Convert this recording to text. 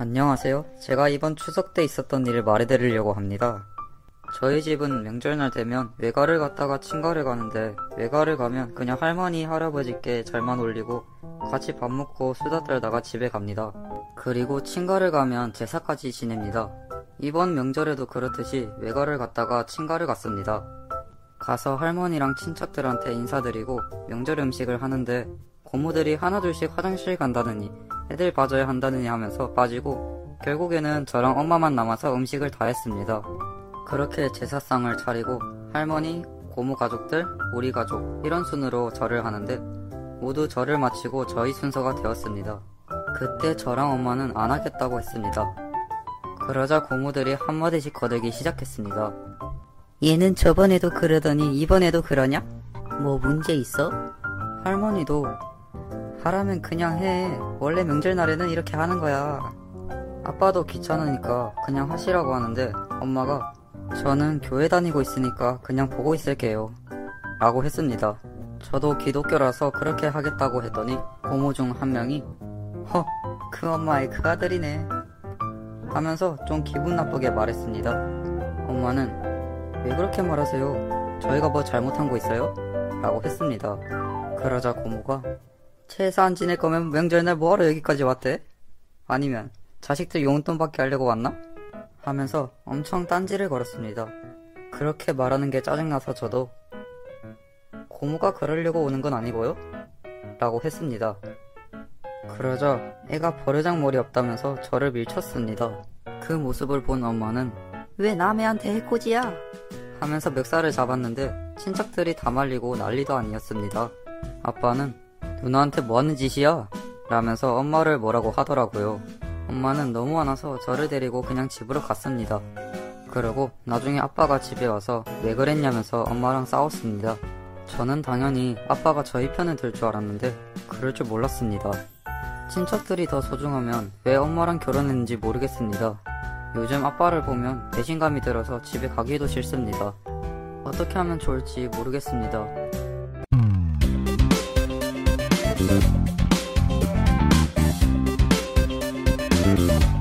안녕하세요. 제가 이번 추석 때 있었던 일을 말해드리려고 합니다. 저희 집은 명절날 되면 외가를 갔다가 친가를 가는데 외가를 가면 그냥 할머니, 할아버지께 잘만 올리고 같이 밥 먹고 수다 떨다가 집에 갑니다. 그리고 친가를 가면 제사까지 지냅니다. 이번 명절에도 그렇듯이 외가를 갔다가 친가를 갔습니다. 가서 할머니랑 친척들한테 인사드리고 명절 음식을 하는데 고모들이 하나둘씩 화장실 간다느니 애들 빠져야 한다느니 하면서 빠지고 결국에는 저랑 엄마만 남아서 음식을 다 했습니다. 그렇게 제사상을 차리고 할머니, 고모 가족들, 우리 가족 이런 순으로 절을 하는데 모두 절을 마치고 저희 순서가 되었습니다. 그때 저랑 엄마는 안 하겠다고 했습니다. 그러자 고모들이 한마디씩 거들기 시작했습니다. 얘는 저번에도 그러더니 이번에도 그러냐? 뭐 문제 있어? 할머니도 하라면 그냥 해. 원래 명절날에는 이렇게 하는 거야. 아빠도 귀찮으니까 그냥 하시라고 하는데 엄마가 저는 교회 다니고 있으니까 그냥 보고 있을게요. 라고 했습니다. 저도 기독교라서 그렇게 하겠다고 했더니 고모 중 한 명이 허, 그 엄마의 그 아들이네. 하면서 좀 기분 나쁘게 말했습니다. 엄마는 왜 그렇게 말하세요? 저희가 뭐 잘못한 거 있어요? 라고 했습니다. 그러자 고모가 안 지낼 거면 명절날 뭐하러 여기까지 왔대? 아니면 자식들 용돈 받게 하려고 왔나? 하면서 엄청 딴지를 걸었습니다. 그렇게 말하는 게 짜증나서 저도 고모가 그러려고 오는 건 아니고요? 라고 했습니다. 그러자 애가 버르장 머리 없다면서 저를 밀쳤습니다. 그 모습을 본 엄마는 왜 남애한테 해코지야? 하면서 멱살을 잡았는데 친척들이 다 말리고 난리도 아니었습니다. 아빠는 누나한테 뭐 하는 짓이야? 라면서 엄마를 뭐라고 하더라고요. 엄마는 너무 화나서 저를 데리고 그냥 집으로 갔습니다. 그리고 나중에 아빠가 집에 와서 왜 그랬냐면서 엄마랑 싸웠습니다. 저는 당연히 아빠가 저희 편을 들 줄 알았는데 그럴 줄 몰랐습니다. 친척들이 더 소중하면 왜 엄마랑 결혼했는지 모르겠습니다. 요즘 아빠를 보면 배신감이 들어서 집에 가기도 싫습니다. 어떻게 하면 좋을지 모르겠습니다. Música